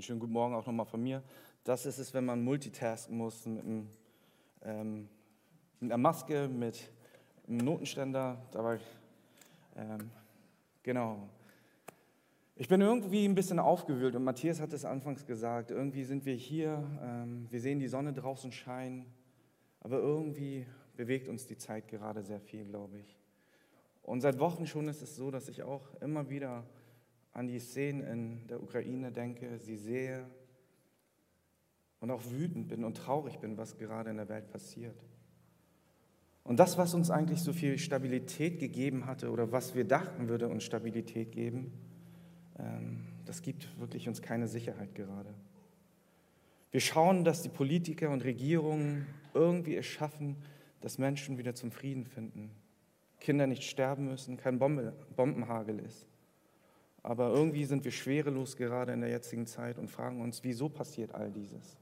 Einen schönen guten Morgen auch nochmal von mir. Das ist es, wenn man multitasken muss mit, einem, ähm, mit einer Maske, mit einem Notenständer. Dabei, ähm, genau. Ich bin irgendwie ein bisschen aufgewühlt und Matthias hat es anfangs gesagt. Irgendwie sind wir hier, ähm, wir sehen die Sonne draußen scheinen, aber irgendwie bewegt uns die Zeit gerade sehr viel, glaube ich. Und seit Wochen schon ist es so, dass ich auch immer wieder an die Szenen in der Ukraine denke, sie sehe und auch wütend bin und traurig bin, was gerade in der Welt passiert. Und das, was uns eigentlich so viel Stabilität gegeben hatte oder was wir dachten würde uns Stabilität geben, ähm, das gibt wirklich uns keine Sicherheit gerade. Wir schauen, dass die Politiker und Regierungen irgendwie es schaffen, dass Menschen wieder zum Frieden finden, Kinder nicht sterben müssen, kein Bombenhagel ist. Aber irgendwie sind wir schwerelos gerade in der jetzigen Zeit und fragen uns, wieso passiert all dieses?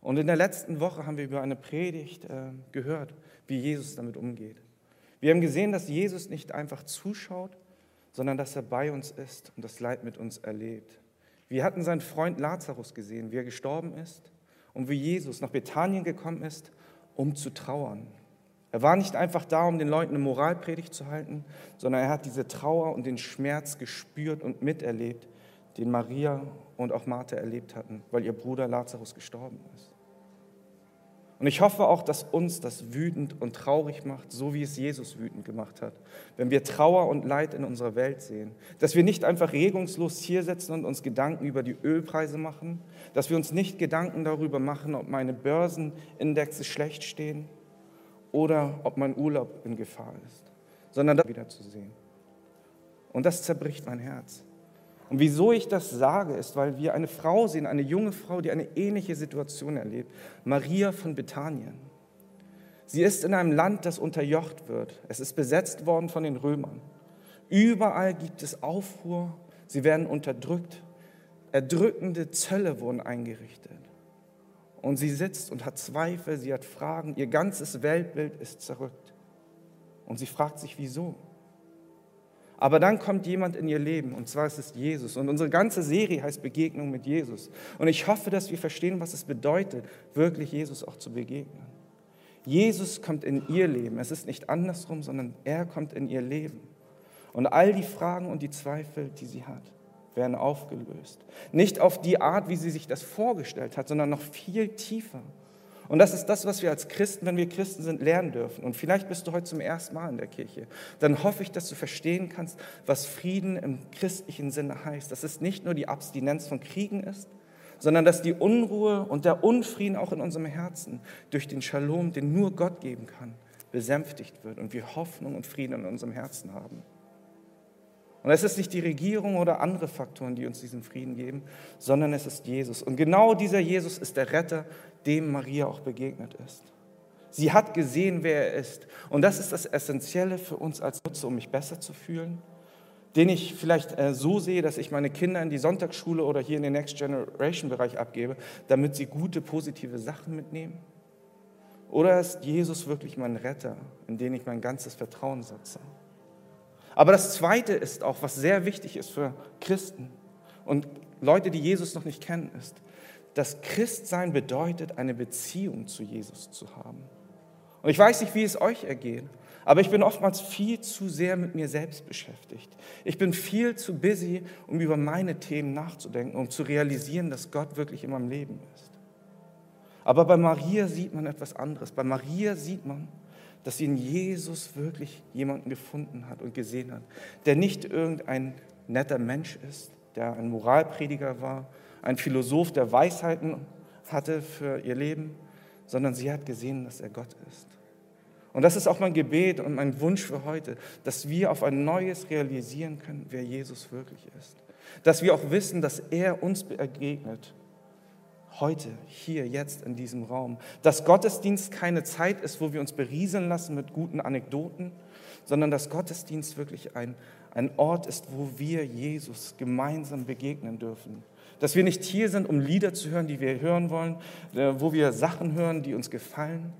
Und in der letzten Woche haben wir über eine Predigt äh, gehört, wie Jesus damit umgeht. Wir haben gesehen, dass Jesus nicht einfach zuschaut, sondern dass er bei uns ist und das Leid mit uns erlebt. Wir hatten seinen Freund Lazarus gesehen, wie er gestorben ist und wie Jesus nach Bethanien gekommen ist, um zu trauern. Er war nicht einfach da, um den Leuten eine Moralpredigt zu halten, sondern er hat diese Trauer und den Schmerz gespürt und miterlebt, den Maria und auch Martha erlebt hatten, weil ihr Bruder Lazarus gestorben ist. Und ich hoffe auch, dass uns das wütend und traurig macht, so wie es Jesus wütend gemacht hat, wenn wir Trauer und Leid in unserer Welt sehen. Dass wir nicht einfach regungslos hier sitzen und uns Gedanken über die Ölpreise machen, dass wir uns nicht Gedanken darüber machen, ob meine Börsenindexe schlecht stehen, oder ob mein Urlaub in Gefahr ist, sondern das wieder zu sehen. Und das zerbricht mein Herz. Und wieso ich das sage, ist, weil wir eine Frau sehen, eine junge Frau, die eine ähnliche Situation erlebt, Maria von Bethanien. Sie ist in einem Land, das unterjocht wird. Es ist besetzt worden von den Römern. Überall gibt es Aufruhr, sie werden unterdrückt. Erdrückende Zölle wurden eingerichtet. Und sie sitzt und hat Zweifel, sie hat Fragen, ihr ganzes Weltbild ist zerrückt. Und sie fragt sich, wieso? Aber dann kommt jemand in ihr Leben, und zwar ist es Jesus. Und unsere ganze Serie heißt Begegnung mit Jesus. Und ich hoffe, dass wir verstehen, was es bedeutet, wirklich Jesus auch zu begegnen. Jesus kommt in ihr Leben. Es ist nicht andersrum, sondern er kommt in ihr Leben. Und all die Fragen und die Zweifel, die sie hat werden aufgelöst. Nicht auf die Art, wie sie sich das vorgestellt hat, sondern noch viel tiefer. Und das ist das, was wir als Christen, wenn wir Christen sind, lernen dürfen. Und vielleicht bist du heute zum ersten Mal in der Kirche. Dann hoffe ich, dass du verstehen kannst, was Frieden im christlichen Sinne heißt. Dass es nicht nur die Abstinenz von Kriegen ist, sondern dass die Unruhe und der Unfrieden auch in unserem Herzen durch den Shalom, den nur Gott geben kann, besänftigt wird und wir Hoffnung und Frieden in unserem Herzen haben. Und es ist nicht die Regierung oder andere Faktoren, die uns diesen Frieden geben, sondern es ist Jesus. Und genau dieser Jesus ist der Retter, dem Maria auch begegnet ist. Sie hat gesehen, wer er ist. Und das ist das Essentielle für uns als Nutzer, um mich besser zu fühlen, den ich vielleicht äh, so sehe, dass ich meine Kinder in die Sonntagsschule oder hier in den Next Generation Bereich abgebe, damit sie gute, positive Sachen mitnehmen. Oder ist Jesus wirklich mein Retter, in den ich mein ganzes Vertrauen setze? Aber das Zweite ist auch, was sehr wichtig ist für Christen und Leute, die Jesus noch nicht kennen, ist, dass Christsein bedeutet, eine Beziehung zu Jesus zu haben. Und ich weiß nicht, wie es euch ergeht, aber ich bin oftmals viel zu sehr mit mir selbst beschäftigt. Ich bin viel zu busy, um über meine Themen nachzudenken, um zu realisieren, dass Gott wirklich in meinem Leben ist. Aber bei Maria sieht man etwas anderes. Bei Maria sieht man, dass sie in Jesus wirklich jemanden gefunden hat und gesehen hat, der nicht irgendein netter Mensch ist, der ein Moralprediger war, ein Philosoph, der Weisheiten hatte für ihr Leben, sondern sie hat gesehen, dass er Gott ist. Und das ist auch mein Gebet und mein Wunsch für heute, dass wir auf ein neues realisieren können, wer Jesus wirklich ist. Dass wir auch wissen, dass er uns begegnet heute, hier, jetzt in diesem Raum. Dass Gottesdienst keine Zeit ist, wo wir uns berieseln lassen mit guten Anekdoten, sondern dass Gottesdienst wirklich ein, ein Ort ist, wo wir Jesus gemeinsam begegnen dürfen. Dass wir nicht hier sind, um Lieder zu hören, die wir hören wollen, äh, wo wir Sachen hören, die uns gefallen,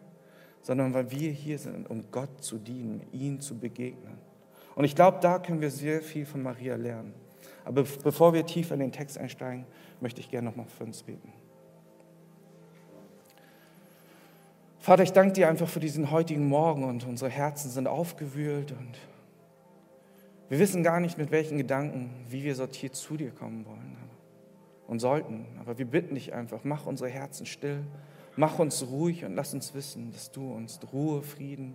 sondern weil wir hier sind, um Gott zu dienen, ihm zu begegnen. Und ich glaube, da können wir sehr viel von Maria lernen. Aber bevor wir tiefer in den Text einsteigen, möchte ich gerne nochmal für uns beten. Vater, ich danke dir einfach für diesen heutigen Morgen und unsere Herzen sind aufgewühlt und wir wissen gar nicht, mit welchen Gedanken, wie wir sortiert zu dir kommen wollen und sollten. Aber wir bitten dich einfach, mach unsere Herzen still, mach uns ruhig und lass uns wissen, dass du uns Ruhe, Frieden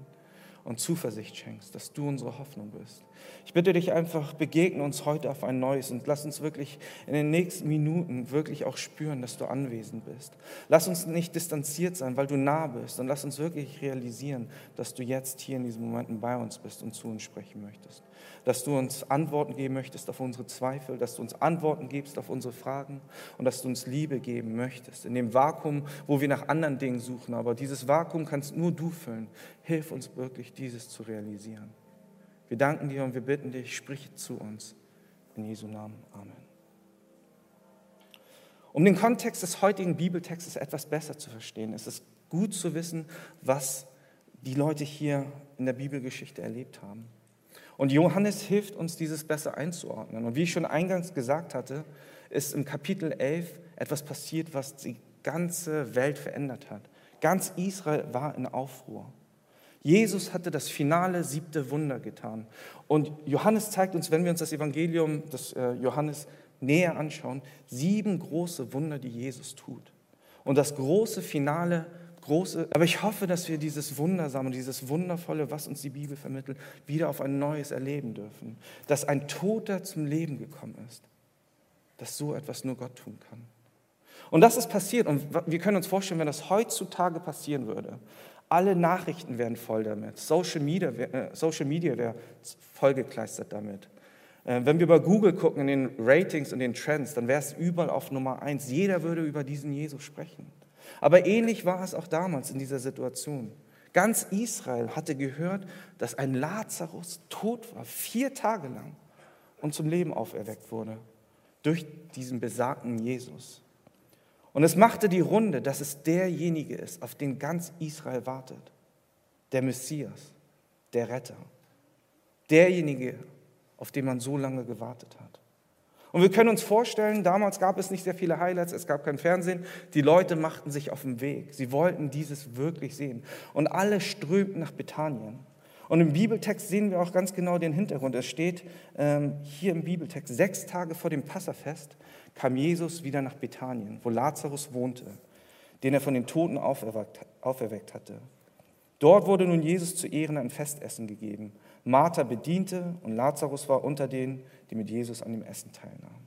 und Zuversicht schenkst, dass du unsere Hoffnung bist. Ich bitte dich einfach, begegne uns heute auf ein neues und lass uns wirklich in den nächsten Minuten wirklich auch spüren, dass du anwesend bist. Lass uns nicht distanziert sein, weil du nah bist und lass uns wirklich realisieren, dass du jetzt hier in diesen Momenten bei uns bist und zu uns sprechen möchtest dass du uns Antworten geben möchtest auf unsere Zweifel, dass du uns Antworten gibst auf unsere Fragen und dass du uns Liebe geben möchtest. In dem Vakuum, wo wir nach anderen Dingen suchen, aber dieses Vakuum kannst nur du füllen. Hilf uns wirklich, dieses zu realisieren. Wir danken dir und wir bitten dich, sprich zu uns. In Jesu Namen. Amen. Um den Kontext des heutigen Bibeltextes etwas besser zu verstehen, ist es gut zu wissen, was die Leute hier in der Bibelgeschichte erlebt haben. Und Johannes hilft uns, dieses besser einzuordnen. Und wie ich schon eingangs gesagt hatte, ist im Kapitel 11 etwas passiert, was die ganze Welt verändert hat. Ganz Israel war in Aufruhr. Jesus hatte das finale siebte Wunder getan. Und Johannes zeigt uns, wenn wir uns das Evangelium des äh, Johannes näher anschauen, sieben große Wunder, die Jesus tut. Und das große Finale große, aber ich hoffe, dass wir dieses Wundersame, dieses Wundervolle, was uns die Bibel vermittelt, wieder auf ein neues erleben dürfen. Dass ein Toter zum Leben gekommen ist. Dass so etwas nur Gott tun kann. Und das ist passiert. Und wir können uns vorstellen, wenn das heutzutage passieren würde. Alle Nachrichten wären voll damit. Social Media, äh, Social Media wäre vollgekleistert damit. Äh, wenn wir über Google gucken, in den Ratings und den Trends, dann wäre es überall auf Nummer eins. Jeder würde über diesen Jesus sprechen. Aber ähnlich war es auch damals in dieser Situation. Ganz Israel hatte gehört, dass ein Lazarus tot war, vier Tage lang und zum Leben auferweckt wurde durch diesen besagten Jesus. Und es machte die Runde, dass es derjenige ist, auf den ganz Israel wartet. Der Messias, der Retter. Derjenige, auf den man so lange gewartet hat. Und wir können uns vorstellen, damals gab es nicht sehr viele Highlights, es gab kein Fernsehen. Die Leute machten sich auf den Weg. Sie wollten dieses wirklich sehen. Und alle strömten nach Bethanien. Und im Bibeltext sehen wir auch ganz genau den Hintergrund. Es steht ähm, hier im Bibeltext, sechs Tage vor dem Passafest kam Jesus wieder nach Bethanien, wo Lazarus wohnte, den er von den Toten auferweckt, auferweckt hatte. Dort wurde nun Jesus zu Ehren ein Festessen gegeben. Martha bediente und Lazarus war unter denen, die mit Jesus an dem Essen teilnahmen.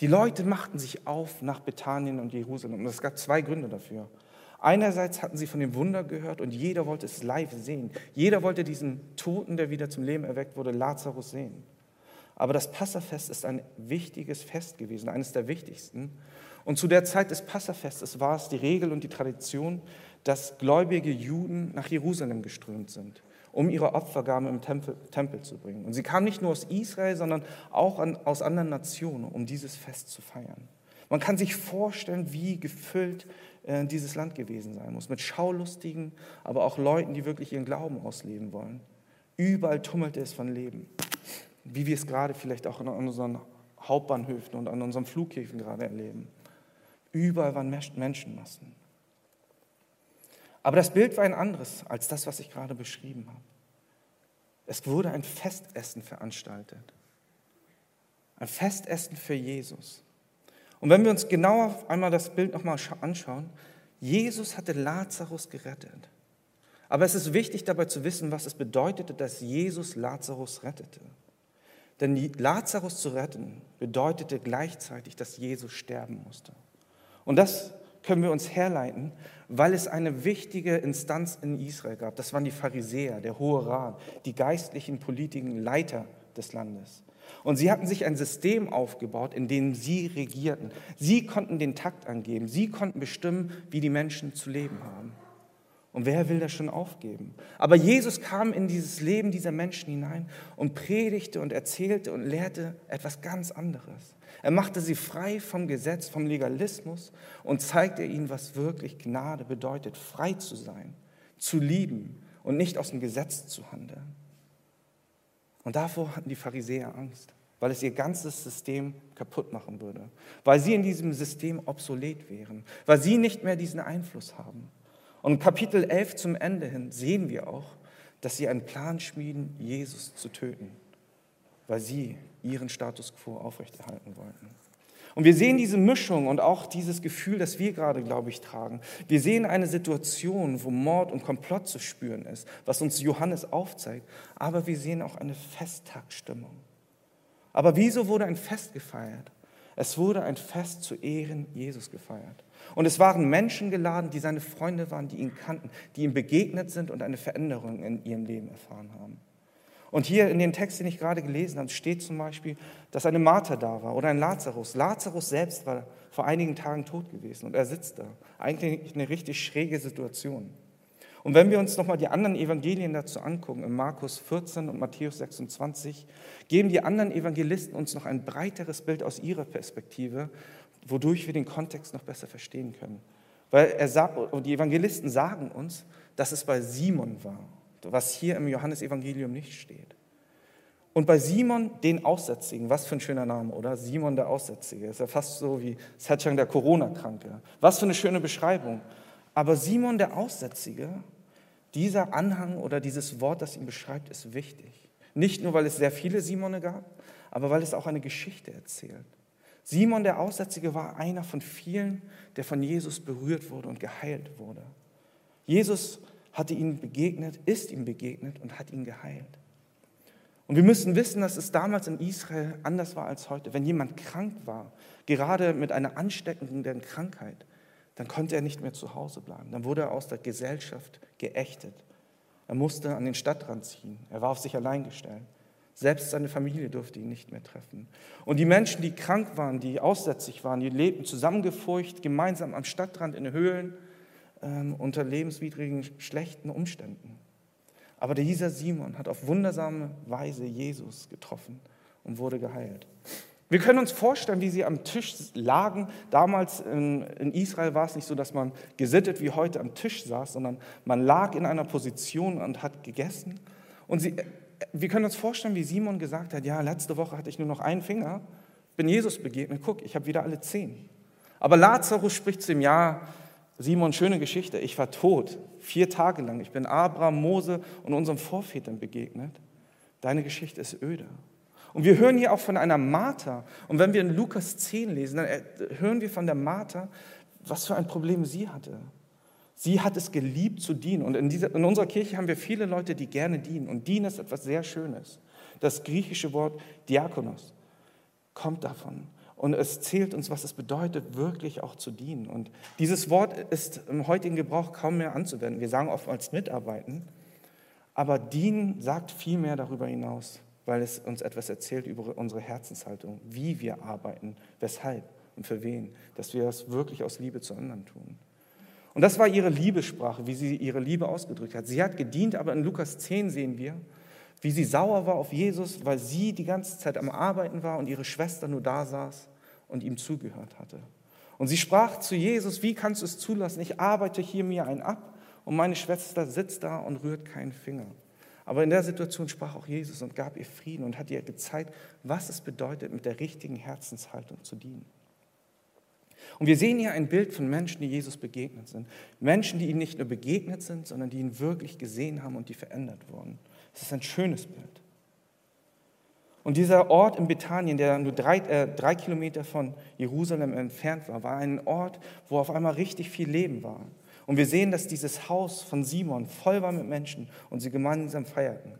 Die Leute machten sich auf nach Bethanien und Jerusalem. Und es gab zwei Gründe dafür. Einerseits hatten sie von dem Wunder gehört und jeder wollte es live sehen. Jeder wollte diesen Toten, der wieder zum Leben erweckt wurde, Lazarus sehen. Aber das Passafest ist ein wichtiges Fest gewesen, eines der wichtigsten. Und zu der Zeit des Passafestes war es die Regel und die Tradition, dass gläubige Juden nach Jerusalem geströmt sind um ihre Opfergabe im Tempel, Tempel, zu bringen. Und sie kamen nicht nur aus Israel, sondern auch an, aus anderen Nationen, um dieses Fest zu feiern. Man kann sich vorstellen, wie gefüllt äh, dieses Land gewesen sein muss, mit Schaulustigen, aber auch Leuten, die wirklich ihren Glauben ausleben wollen. Überall tummelte es von Leben, wie wir es gerade vielleicht auch an unseren Hauptbahnhöfen und an unseren Flughäfen gerade erleben. Überall waren Menschenmassen. Aber das Bild war ein anderes als das, was ich gerade beschrieben habe. Es wurde ein Festessen veranstaltet. Ein Festessen für Jesus. Und wenn wir uns genauer einmal das Bild nochmal anschauen, Jesus hatte Lazarus gerettet. Aber es ist wichtig dabei zu wissen, was es bedeutete, dass Jesus Lazarus rettete. Denn Lazarus zu retten bedeutete gleichzeitig, dass Jesus sterben musste. Und das können wir uns herleiten, weil es eine wichtige Instanz in Israel gab. Das waren die Pharisäer, der Hohe Rat, die geistlichen, politischen Leiter des Landes. Und sie hatten sich ein System aufgebaut, in dem sie regierten. Sie konnten den Takt angeben. Sie konnten bestimmen, wie die Menschen zu leben haben. Und wer will das schon aufgeben? Aber Jesus kam in dieses Leben dieser Menschen hinein und predigte und erzählte und lehrte etwas ganz anderes. Er machte sie frei vom Gesetz, vom Legalismus und zeigte ihnen, was wirklich Gnade bedeutet, frei zu sein, zu lieben und nicht aus dem Gesetz zu handeln. Und davor hatten die Pharisäer Angst. weil es ihr ganzes System kaputt machen würde, weil sie in diesem System obsolet wären, weil sie nicht mehr diesen Einfluss haben. Und Kapitel 11 zum Ende hin sehen wir auch, dass sie einen Plan schmieden, Jesus zu töten, weil sie ihren Status quo aufrechterhalten wollten. Und wir sehen diese Mischung und auch dieses Gefühl, das wir gerade, glaube ich, tragen. Wir sehen eine Situation, wo Mord und Komplott zu spüren ist, was uns Johannes aufzeigt. Aber wir sehen auch eine Festtagsstimmung. Aber wieso wurde ein Fest gefeiert? Es wurde ein Fest zu Ehren Jesus gefeiert. Und es waren Menschen geladen, die seine Freunde waren, die ihn kannten, die ihm begegnet sind und eine Veränderung in ihrem Leben erfahren haben. Und hier in dem Text, den ich gerade gelesen habe, steht zum Beispiel, dass eine Martha da war oder ein Lazarus. Lazarus selbst war vor einigen Tagen tot gewesen und er sitzt da. Eigentlich eine richtig schräge Situation. Und wenn wir uns nochmal die anderen Evangelien dazu angucken, in Markus 14 und Matthäus 26, geben die anderen Evangelisten uns noch ein breiteres Bild aus ihrer Perspektive, wodurch wir den Kontext noch besser verstehen können. Weil er sagt, die Evangelisten sagen uns, dass es bei Simon war was hier im Johannesevangelium nicht steht. Und bei Simon, den Aussätzigen, was für ein schöner Name, oder? Simon der Aussätzige, ist ja fast so wie Setchang der Corona-Kranke. Was für eine schöne Beschreibung. Aber Simon der Aussätzige, dieser Anhang oder dieses Wort, das ihn beschreibt, ist wichtig. Nicht nur, weil es sehr viele Simone gab, aber weil es auch eine Geschichte erzählt. Simon der Aussätzige war einer von vielen, der von Jesus berührt wurde und geheilt wurde. Jesus hatte ihm begegnet, ist ihm begegnet und hat ihn geheilt. Und wir müssen wissen, dass es damals in Israel anders war als heute. Wenn jemand krank war, gerade mit einer ansteckenden Krankheit, dann konnte er nicht mehr zu Hause bleiben. Dann wurde er aus der Gesellschaft geächtet. Er musste an den Stadtrand ziehen. Er war auf sich allein gestellt. Selbst seine Familie durfte ihn nicht mehr treffen. Und die Menschen, die krank waren, die aussätzlich waren, die lebten zusammengefurcht, gemeinsam am Stadtrand in Höhlen, ähm, unter lebenswidrigen, schlechten Umständen. Aber dieser Simon hat auf wundersame Weise Jesus getroffen und wurde geheilt. Wir können uns vorstellen, wie sie am Tisch lagen. Damals in, in, Israel war es nicht so, dass man gesittet wie heute am Tisch saß, sondern man lag in einer Position und hat gegessen. Und sie, wir können uns vorstellen, wie Simon gesagt hat, ja, letzte Woche hatte ich nur noch einen Finger, bin Jesus begegnet, guck, ich habe wieder alle zehn. Aber Lazarus spricht zu ihm, ja, Simon, schöne Geschichte. Ich war tot, vier Tage lang. Ich bin Abraham, Mose und unseren Vorvätern begegnet. Deine Geschichte ist öde. Und wir hören hier auch von einer Martha. Und wenn wir in Lukas 10 lesen, dann hören wir von der Martha, was für ein Problem sie hatte. Sie hat es geliebt zu dienen. Und in, dieser, in unserer Kirche haben wir viele Leute, die gerne dienen. Und dienen ist etwas sehr Schönes. Das griechische Wort Diakonos kommt davon. Und es zählt uns, was es bedeutet, wirklich auch zu dienen. Und dieses Wort ist im heutigen Gebrauch kaum mehr anzuwenden. Wir sagen oftmals mitarbeiten, aber dienen sagt viel mehr darüber hinaus, weil es uns etwas erzählt über unsere Herzenshaltung, wie wir arbeiten, weshalb und für wen, dass wir das wirklich aus Liebe zu anderen tun. Und das war ihre Liebessprache, wie sie ihre Liebe ausgedrückt hat. Sie hat gedient, aber in Lukas 10 sehen wir, wie sie sauer war auf Jesus, weil sie die ganze Zeit am Arbeiten war und ihre Schwester nur da saß und ihm zugehört hatte. Und sie sprach zu Jesus, wie kannst du es zulassen? Ich arbeite hier mir ein ab und meine Schwester sitzt da und rührt keinen Finger. Aber in der Situation sprach auch Jesus und gab ihr Frieden und hat ihr gezeigt, was es bedeutet, mit der richtigen Herzenshaltung zu dienen. Und wir sehen hier ein Bild von Menschen, die Jesus begegnet sind. Menschen, die ihm nicht nur begegnet sind, sondern die ihn wirklich gesehen haben und die verändert wurden. Es ist ein schönes Bild. Und dieser Ort in Bethanien, der nur drei, äh, drei Kilometer von Jerusalem entfernt war, war ein Ort, wo auf einmal richtig viel Leben war. Und wir sehen, dass dieses Haus von Simon voll war mit Menschen und sie gemeinsam feierten.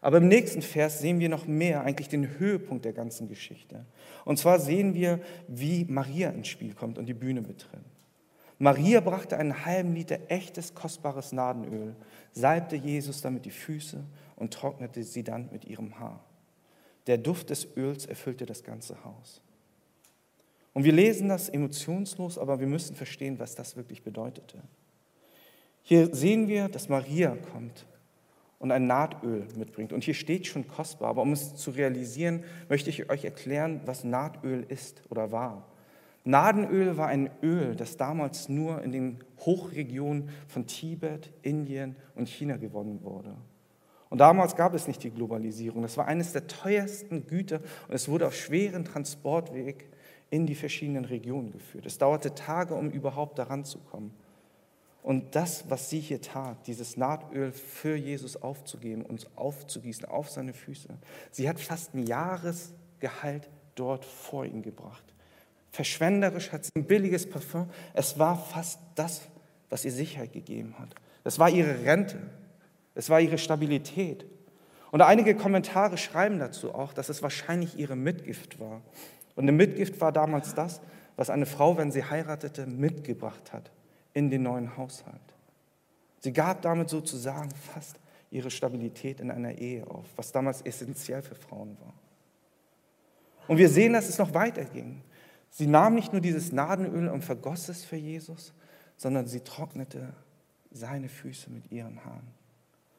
Aber im nächsten Vers sehen wir noch mehr, eigentlich den Höhepunkt der ganzen Geschichte. Und zwar sehen wir, wie Maria ins Spiel kommt und die Bühne betritt. Maria brachte einen halben Liter echtes, kostbares Nadenöl, salbte Jesus damit die Füße und trocknete sie dann mit ihrem Haar. Der Duft des Öls erfüllte das ganze Haus. Und wir lesen das emotionslos, aber wir müssen verstehen, was das wirklich bedeutete. Hier sehen wir, dass Maria kommt und ein Nahdöl mitbringt. Und hier steht schon kostbar, aber um es zu realisieren, möchte ich euch erklären, was Nahdöl ist oder war. Nadenöl war ein Öl, das damals nur in den Hochregionen von Tibet, Indien und China gewonnen wurde. Und damals gab es nicht die Globalisierung. Das war eines der teuersten Güter und es wurde auf schweren Transportweg in die verschiedenen Regionen geführt. Es dauerte Tage, um überhaupt daran zu kommen. Und das, was sie hier tat, dieses Nahtöl für Jesus aufzugeben, und aufzugießen auf seine Füße, sie hat fast ein Jahresgehalt dort vor ihn gebracht. Verschwenderisch hat sie ein billiges Parfum. Es war fast das, was ihr Sicherheit gegeben hat. Es war ihre Rente. Es war ihre Stabilität. Und einige Kommentare schreiben dazu auch, dass es wahrscheinlich ihre Mitgift war. Und eine Mitgift war damals das, was eine Frau, wenn sie heiratete, mitgebracht hat in den neuen Haushalt. Sie gab damit sozusagen fast ihre Stabilität in einer Ehe auf, was damals essentiell für Frauen war. Und wir sehen, dass es noch weiterging. Sie nahm nicht nur dieses Nadenöl und vergoss es für Jesus, sondern sie trocknete seine Füße mit ihren Haaren.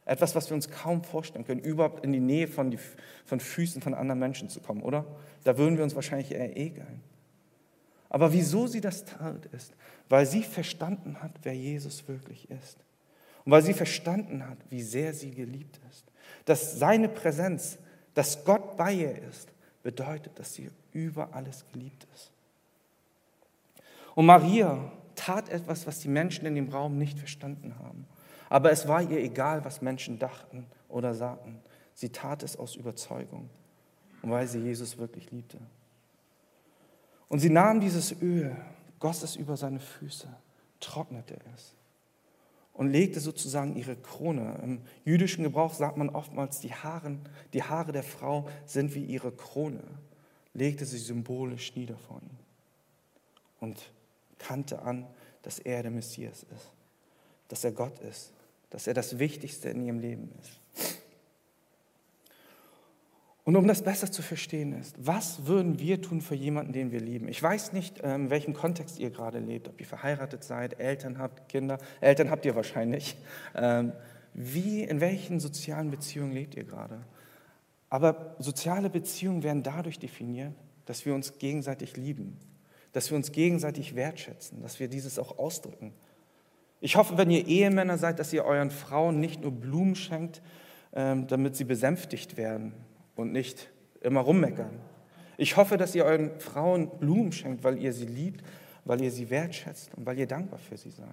Etwas, was wir uns kaum vorstellen können, überhaupt in die Nähe von, die, von Füßen von anderen Menschen zu kommen, oder? Da würden wir uns wahrscheinlich eher ekeln. Aber wieso sie das tat, ist, weil sie verstanden hat, wer Jesus wirklich ist. Und weil sie verstanden hat, wie sehr sie geliebt ist. Dass seine Präsenz, dass Gott bei ihr ist, bedeutet, dass sie über alles geliebt ist. Und Maria tat etwas, was die Menschen in dem Raum nicht verstanden haben. Aber es war ihr egal, was Menschen dachten oder sagten. Sie tat es aus Überzeugung und weil sie Jesus wirklich liebte. Und sie nahm dieses Öl, goss es über seine Füße, trocknete es und legte sozusagen ihre Krone. Im jüdischen Gebrauch sagt man oftmals, die, Haaren, die Haare der Frau sind wie ihre Krone, legte sie symbolisch nieder vor ihm und kannte an, dass er der Messias ist, dass er Gott ist, dass er das Wichtigste in ihrem Leben ist. Und um das besser zu verstehen ist, was würden wir tun für jemanden, den wir lieben? Ich weiß nicht, ähm, in welchem Kontext ihr gerade lebt, ob ihr verheiratet seid, Eltern habt, Kinder. Eltern habt ihr wahrscheinlich. Ähm, wie, in welchen sozialen Beziehungen lebt ihr gerade? Aber soziale Beziehungen werden dadurch definiert, dass wir uns gegenseitig lieben, dass wir uns gegenseitig wertschätzen, dass wir dieses auch ausdrücken. Ich hoffe, wenn ihr Ehemänner seid, dass ihr euren Frauen nicht nur Blumen schenkt, ähm, damit sie besänftigt werden und nicht immer rummeckern. Ich hoffe, dass ihr euren Frauen Blumen schenkt, weil ihr sie liebt, weil ihr sie wertschätzt und weil ihr dankbar für sie seid.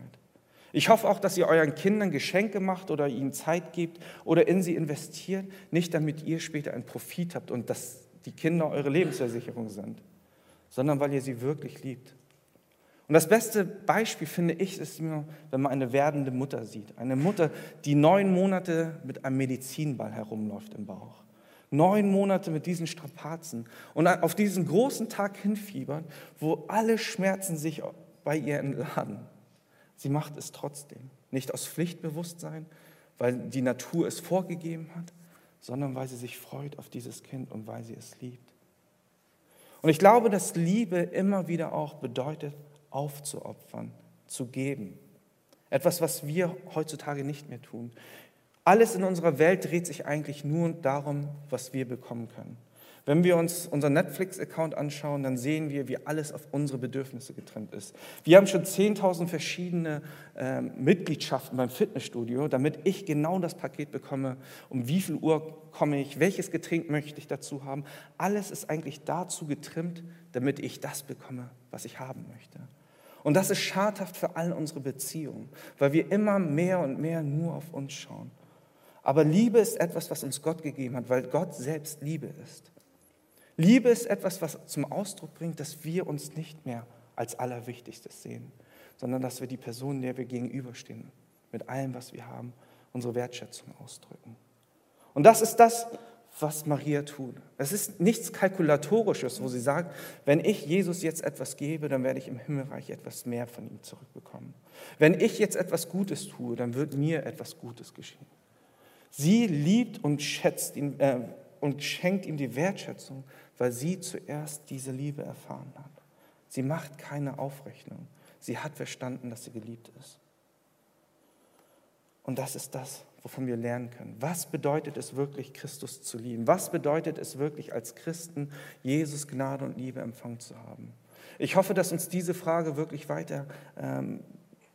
Ich hoffe auch, dass ihr euren Kindern Geschenke macht oder ihnen Zeit gebt oder in sie investiert, nicht damit ihr später einen Profit habt und dass die Kinder eure Lebensversicherung sind, sondern weil ihr sie wirklich liebt. Und das beste Beispiel, finde ich, ist wenn man eine werdende Mutter sieht. Eine Mutter, die neun Monate mit einem Medizinball herumläuft im Bauch. Neun Monate mit diesen Strapazen und auf diesen großen Tag hinfiebert, wo alle Schmerzen sich bei ihr entladen. Sie macht es trotzdem. Nicht aus Pflichtbewusstsein, weil die Natur es vorgegeben hat, sondern weil sie sich freut auf dieses Kind und weil sie es liebt. Und ich glaube, dass Liebe immer wieder auch bedeutet, aufzuopfern, zu geben. Etwas, was wir heutzutage nicht mehr tun. Alles in unserer Welt dreht sich eigentlich nur darum, was wir bekommen können. Wenn wir uns unseren Netflix-Account anschauen, dann sehen wir, wie alles auf unsere Bedürfnisse getrimmt ist. Wir haben schon 10.000 verschiedene äh, Mitgliedschaften beim Fitnessstudio, damit ich genau das Paket bekomme, um wie viel Uhr komme ich, welches Getränk möchte ich dazu haben. Alles ist eigentlich dazu getrimmt, damit ich das bekomme, was ich haben möchte. Und das ist schadhaft für all unsere Beziehungen, weil wir immer mehr und mehr nur auf uns schauen. Aber Liebe ist etwas, was uns Gott gegeben hat, weil Gott selbst Liebe ist. Liebe ist etwas, was zum Ausdruck bringt, dass wir uns nicht mehr als Allerwichtigstes sehen, sondern dass wir die Person, der wir gegenüberstehen, mit allem, was wir haben, unsere Wertschätzung ausdrücken. Und das ist das, was Maria tut. Es ist nichts Kalkulatorisches, wo sie sagt, wenn ich Jesus jetzt etwas gebe, dann werde ich im Himmelreich etwas mehr von ihm zurückbekommen. Wenn ich jetzt etwas Gutes tue, dann wird mir etwas Gutes geschehen. Sie liebt und schätzt ihn äh, und schenkt ihm die Wertschätzung, weil sie zuerst diese Liebe erfahren hat. Sie macht keine Aufrechnung. Sie hat verstanden, dass sie geliebt ist. Und das ist das, wovon wir lernen können. Was bedeutet es wirklich, Christus zu lieben? Was bedeutet es wirklich, als Christen Jesus Gnade und Liebe empfangen zu haben? Ich hoffe, dass uns diese Frage wirklich weiter ähm,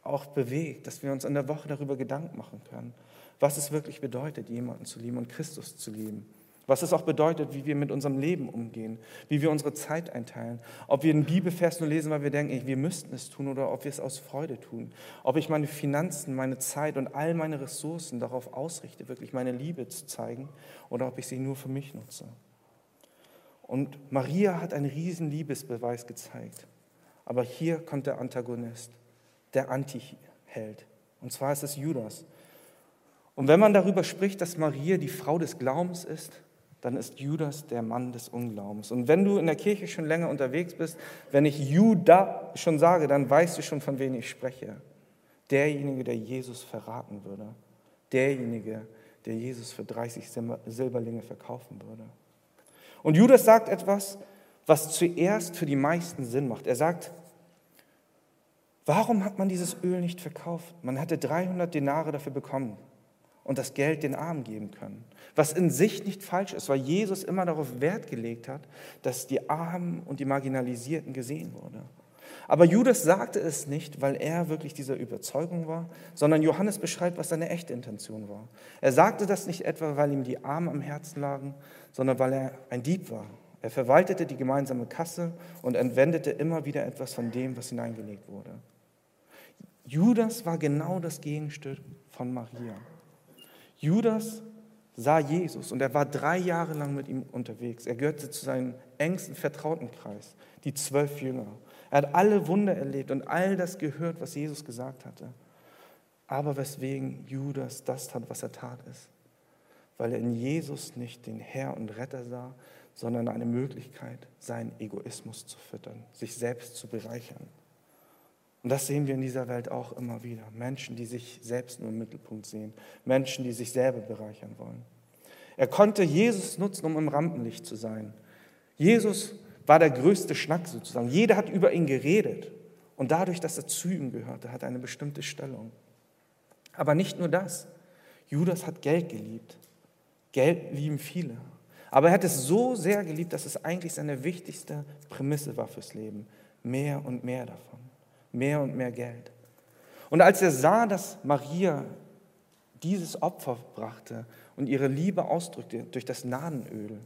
auch bewegt, dass wir uns in der Woche darüber Gedanken machen können. was es wirklich bedeutet, jemanden zu lieben und Christus zu lieben. Was es auch bedeutet, wie wir mit unserem Leben umgehen, wie wir unsere Zeit einteilen. Ob wir einen Bibelvers nur lesen, weil wir denken, wir müssten es tun oder ob wir es aus Freude tun. Ob ich meine Finanzen, meine Zeit und all meine Ressourcen darauf ausrichte, wirklich meine Liebe zu zeigen oder ob ich sie nur für mich nutze. Und Maria hat einen riesen Liebesbeweis gezeigt. Aber hier kommt der Antagonist, der Antiheld. Und zwar ist es Judas. Und wenn man darüber spricht, dass Maria die Frau des Glaubens ist, dann ist Judas der Mann des Unglaubens. Und wenn du in der Kirche schon länger unterwegs bist, wenn ich Judas schon sage, dann weißt du schon, von wem ich spreche. Derjenige, der Jesus verraten würde. Derjenige, der Jesus für 30 Silberlinge verkaufen würde. Und Judas sagt etwas, was zuerst für die meisten Sinn macht. Er sagt, warum hat man dieses Öl nicht verkauft? Man hätte 300 Denare dafür bekommen und das Geld den Armen geben können. Was in sich nicht falsch ist, weil Jesus immer darauf Wert gelegt hat, dass die Armen und die Marginalisierten gesehen wurden. Aber Judas sagte es nicht, weil er wirklich dieser Überzeugung war, sondern Johannes beschreibt, was seine echte Intention war. Er sagte das nicht etwa, weil ihm die Arme am Herzen lagen, sondern weil er ein Dieb war. Er verwaltete die gemeinsame Kasse und entwendete immer wieder etwas von dem, was hineingelegt wurde. Judas war genau das Gegenstück von Maria. Judas sah Jesus und er war drei Jahre lang mit ihm unterwegs. Er gehörte zu seinem engsten Vertrautenkreis, die zwölf Jünger. Er hat alle Wunder erlebt und all das gehört, was Jesus gesagt hatte. Aber weswegen Judas das tat, was er tat, ist, weil er in Jesus nicht den Herr und Retter sah, sondern eine Möglichkeit, seinen Egoismus zu füttern, sich selbst zu bereichern. Und das sehen wir in dieser Welt auch immer wieder. Menschen, die sich selbst nur im Mittelpunkt sehen. Menschen, die sich selber bereichern wollen. Er konnte Jesus nutzen, um im Rampenlicht zu sein. Jesus war der größte Schnack sozusagen. Jeder hat über ihn geredet. Und dadurch, dass er zu ihm gehörte, hat er eine bestimmte Stellung. Aber nicht nur das. Judas hat Geld geliebt. Geld lieben viele. Aber er hat es so sehr geliebt, dass es eigentlich seine wichtigste Prämisse war fürs Leben. Mehr und mehr davon mehr und mehr Geld. Und als er sah, dass Maria dieses Opfer brachte und ihre Liebe ausdrückte durch das Nadenöl,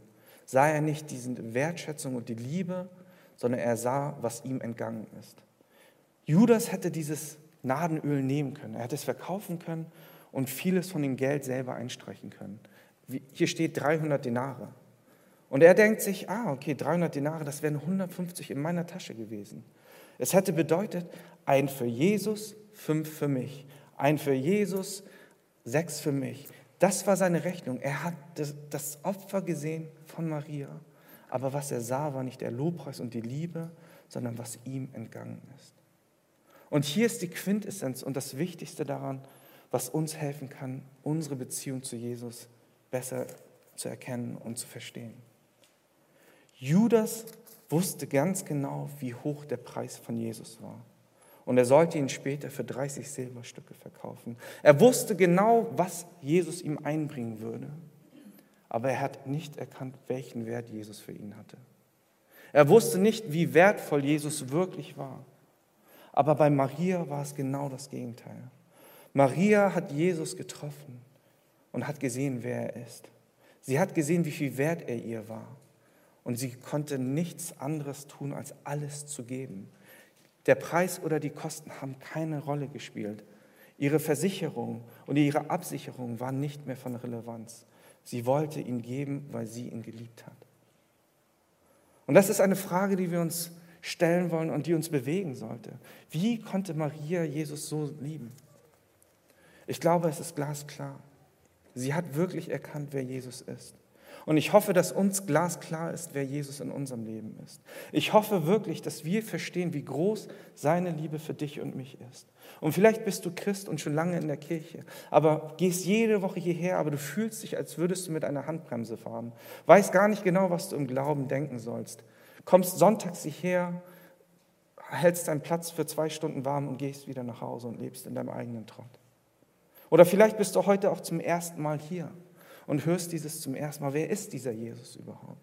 sah er nicht diese Wertschätzung und die Liebe, sondern er sah, was ihm entgangen ist. Judas hätte dieses Nadenöl nehmen können, er hätte es verkaufen können und vieles von dem Geld selber einstreichen können. Hier steht 300 Denare. Und er denkt sich, ah, okay, 300 Denare, das wären 150 in meiner Tasche gewesen. Es hätte bedeutet, ein für Jesus, fünf für mich. Ein für Jesus, sechs für mich. Das war seine Rechnung. Er hat das Opfer gesehen von Maria. Aber was er sah, war nicht der Lobpreis und die Liebe, sondern was ihm entgangen ist. Und hier ist die Quintessenz und das Wichtigste daran, was uns helfen kann, unsere Beziehung zu Jesus besser zu erkennen und zu verstehen. Judas wusste ganz genau, wie hoch der Preis von Jesus war. Und er sollte ihn später für 30 Silberstücke verkaufen. Er wusste genau, was Jesus ihm einbringen würde. Aber er hat nicht erkannt, welchen Wert Jesus für ihn hatte. Er wusste nicht, wie wertvoll Jesus wirklich war. Aber bei Maria war es genau das Gegenteil. Maria hat Jesus getroffen und hat gesehen, wer er ist. Sie hat gesehen, wie viel wert er ihr war. Und sie konnte nichts anderes tun, als alles zu geben. Der Preis oder die Kosten haben keine Rolle gespielt. Ihre Versicherung und ihre Absicherung waren nicht mehr von Relevanz. Sie wollte ihn geben, weil sie ihn geliebt hat. Und das ist eine Frage, die wir uns stellen wollen und die uns bewegen sollte. Wie konnte Maria Jesus so lieben? Ich glaube, es ist glasklar. Sie hat wirklich erkannt, wer Jesus ist. Und ich hoffe, dass uns glasklar ist, wer Jesus in unserem Leben ist. Ich hoffe wirklich, dass wir verstehen, wie groß seine Liebe für dich und mich ist. Und vielleicht bist du Christ und schon lange in der Kirche, aber gehst jede Woche hierher, aber du fühlst dich, als würdest du mit einer Handbremse fahren. Weißt gar nicht genau, was du im Glauben denken sollst. Kommst sonntags hierher, hältst deinen Platz für zwei Stunden warm und gehst wieder nach Hause und lebst in deinem eigenen Trott. Oder vielleicht bist du heute auch zum ersten Mal hier und hörst dieses zum ersten Mal. Wer ist dieser Jesus überhaupt?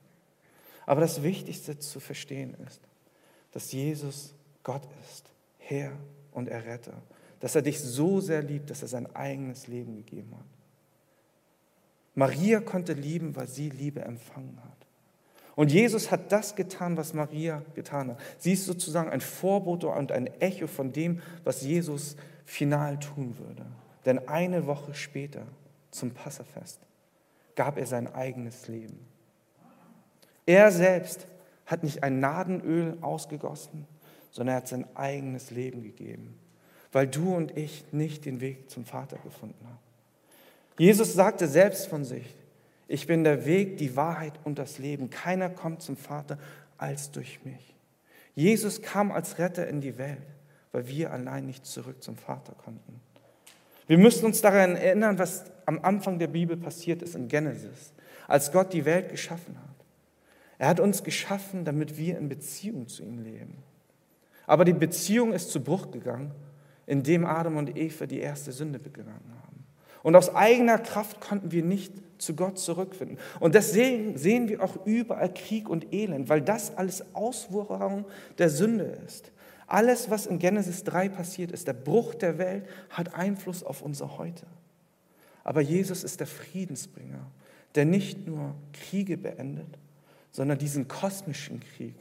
Aber das Wichtigste zu verstehen ist, dass Jesus Gott ist, Herr und Erretter. Dass er dich so sehr liebt, dass er sein eigenes Leben gegeben hat. Maria konnte lieben, weil sie Liebe empfangen hat. Und Jesus hat das getan, was Maria getan hat. Sie ist sozusagen ein Vorbote und ein Echo von dem, was Jesus final tun würde. Denn eine Woche später, zum Passafest, gab er sein eigenes Leben. Er selbst hat nicht ein Nadenöl ausgegossen, sondern er hat sein eigenes Leben gegeben, weil du und ich nicht den Weg zum Vater gefunden haben. Jesus sagte selbst von sich, ich bin der Weg, die Wahrheit und das Leben. Keiner kommt zum Vater als durch mich. Jesus kam als Retter in die Welt, weil wir allein nicht zurück zum Vater konnten. Wir müssen uns daran erinnern, was am Anfang der Bibel passiert ist in Genesis, als Gott die Welt geschaffen hat. Er hat uns geschaffen, damit wir in Beziehung zu ihm leben. Aber die Beziehung ist zu Bruch gegangen, indem Adam und Eva die erste Sünde begangen haben. Und aus eigener Kraft konnten wir nicht zu Gott zurückfinden. Und deswegen sehen wir auch überall Krieg und Elend, weil das alles Auswirkung der Sünde ist. Alles, was in Genesis 3 passiert ist, der Bruch der Welt, hat Einfluss auf unser Heute. Aber Jesus ist der Friedensbringer, der nicht nur Kriege beendet, sondern diesen kosmischen Krieg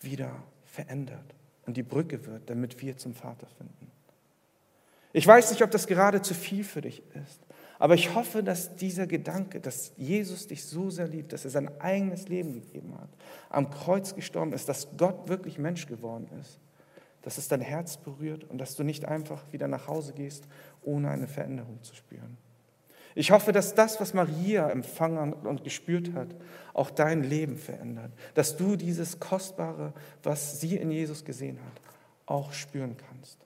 wieder verändert und die Brücke wird, damit wir zum Vater finden. Ich weiß nicht, ob das gerade zu viel für dich ist, aber ich hoffe, dass dieser Gedanke, dass Jesus dich so sehr liebt, dass er sein eigenes Leben gegeben hat, am Kreuz gestorben ist, dass Gott wirklich Mensch geworden ist, dass es dein Herz berührt und dass du nicht einfach wieder nach Hause gehst, ohne eine Veränderung zu spüren. Ich hoffe, dass das, was Maria empfangen und gespürt hat, auch dein Leben verändert. Dass du dieses Kostbare, was sie in Jesus gesehen hat, auch spüren kannst.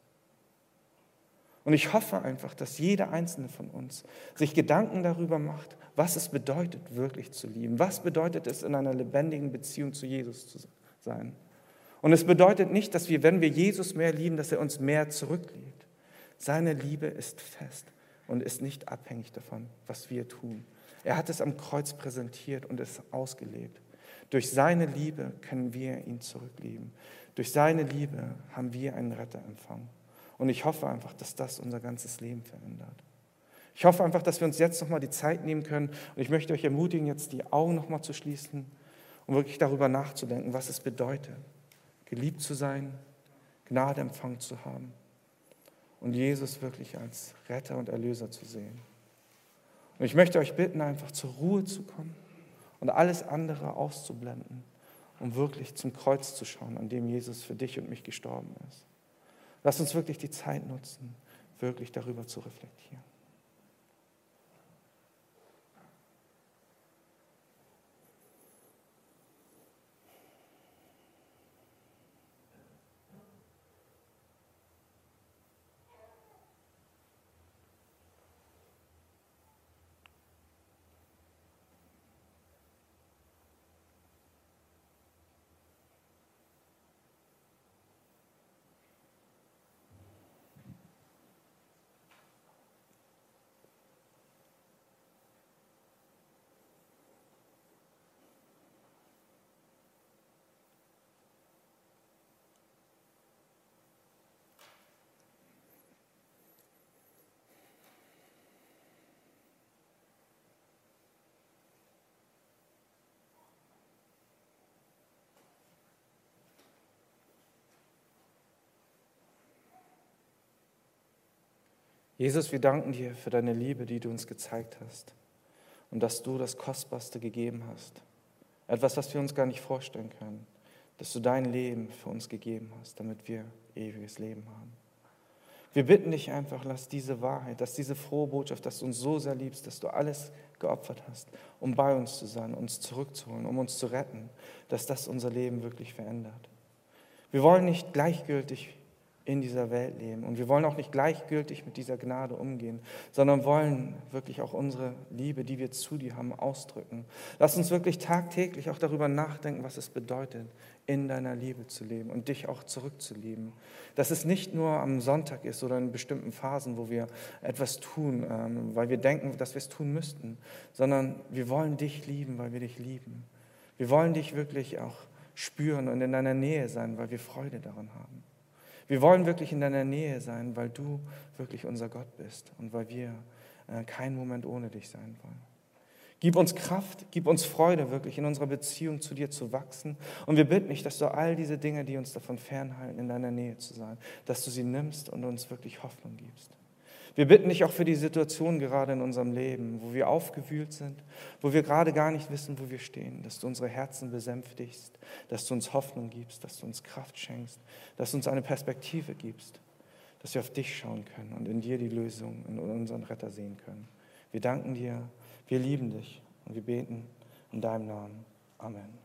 Und ich hoffe einfach, dass jeder einzelne von uns sich Gedanken darüber macht, was es bedeutet, wirklich zu lieben. Was bedeutet es, in einer lebendigen Beziehung zu Jesus zu sein? Und es bedeutet nicht, dass wir, wenn wir Jesus mehr lieben, dass er uns mehr zurückliebt. Seine Liebe ist fest und ist nicht abhängig davon, was wir tun. Er hat es am Kreuz präsentiert und es ausgelebt. Durch seine Liebe können wir ihn zurücklieben. Durch seine Liebe haben wir einen Retter empfangen. Und ich hoffe einfach, dass das unser ganzes Leben verändert. Ich hoffe einfach, dass wir uns jetzt nochmal die Zeit nehmen können. Und ich möchte euch ermutigen, jetzt die Augen nochmal zu schließen und wirklich darüber nachzudenken, was es bedeutet, geliebt zu sein, Gnade empfangen zu haben und Jesus wirklich als Retter und Erlöser zu sehen. Und ich möchte euch bitten, einfach zur Ruhe zu kommen und alles andere auszublenden, um wirklich zum Kreuz zu schauen, an dem Jesus für dich und mich gestorben ist. Lass uns wirklich die Zeit nutzen, wirklich darüber zu reflektieren. Jesus, wir danken dir für deine Liebe, die du uns gezeigt hast und dass du das Kostbarste gegeben hast. Etwas, was wir uns gar nicht vorstellen können, dass du dein Leben für uns gegeben hast, damit wir ewiges Leben haben. Wir bitten dich einfach, lass diese Wahrheit, dass diese frohe Botschaft, dass du uns so sehr liebst, dass du alles geopfert hast, um bei uns zu sein, uns zurückzuholen, um uns zu retten, dass das unser Leben wirklich verändert. Wir wollen nicht gleichgültig in dieser Welt leben. Und wir wollen auch nicht gleichgültig mit dieser Gnade umgehen, sondern wollen wirklich auch unsere Liebe, die wir zu dir haben, ausdrücken. Lass uns wirklich tagtäglich auch darüber nachdenken, was es bedeutet, in deiner Liebe zu leben und dich auch zurückzulieben. Dass es nicht nur am Sonntag ist oder in bestimmten Phasen, wo wir etwas tun, ähm, weil wir denken, dass wir es tun müssten, sondern wir wollen dich lieben, weil wir dich lieben. Wir wollen dich wirklich auch spüren und in deiner Nähe sein, weil wir Freude daran haben. Wir wollen wirklich in deiner Nähe sein, weil du wirklich unser Gott bist und weil wir äh, keinen Moment ohne dich sein wollen. Gib uns Kraft, gib uns Freude, wirklich in unserer Beziehung zu dir zu wachsen. Und wir bitten dich, dass du all diese Dinge, die uns davon fernhalten, in deiner Nähe zu sein, dass du sie nimmst und uns wirklich Hoffnung gibst. Wir bitten dich auch für die Situation gerade in unserem Leben, wo wir aufgewühlt sind, wo wir gerade gar nicht wissen, wo wir stehen, dass du unsere Herzen besänftigst, dass du uns Hoffnung gibst, dass du uns Kraft schenkst, dass du uns eine Perspektive gibst, dass wir auf dich schauen können und in dir die Lösung, in unseren Retter sehen können. Wir danken dir, wir lieben dich und wir beten in deinem Namen. Amen.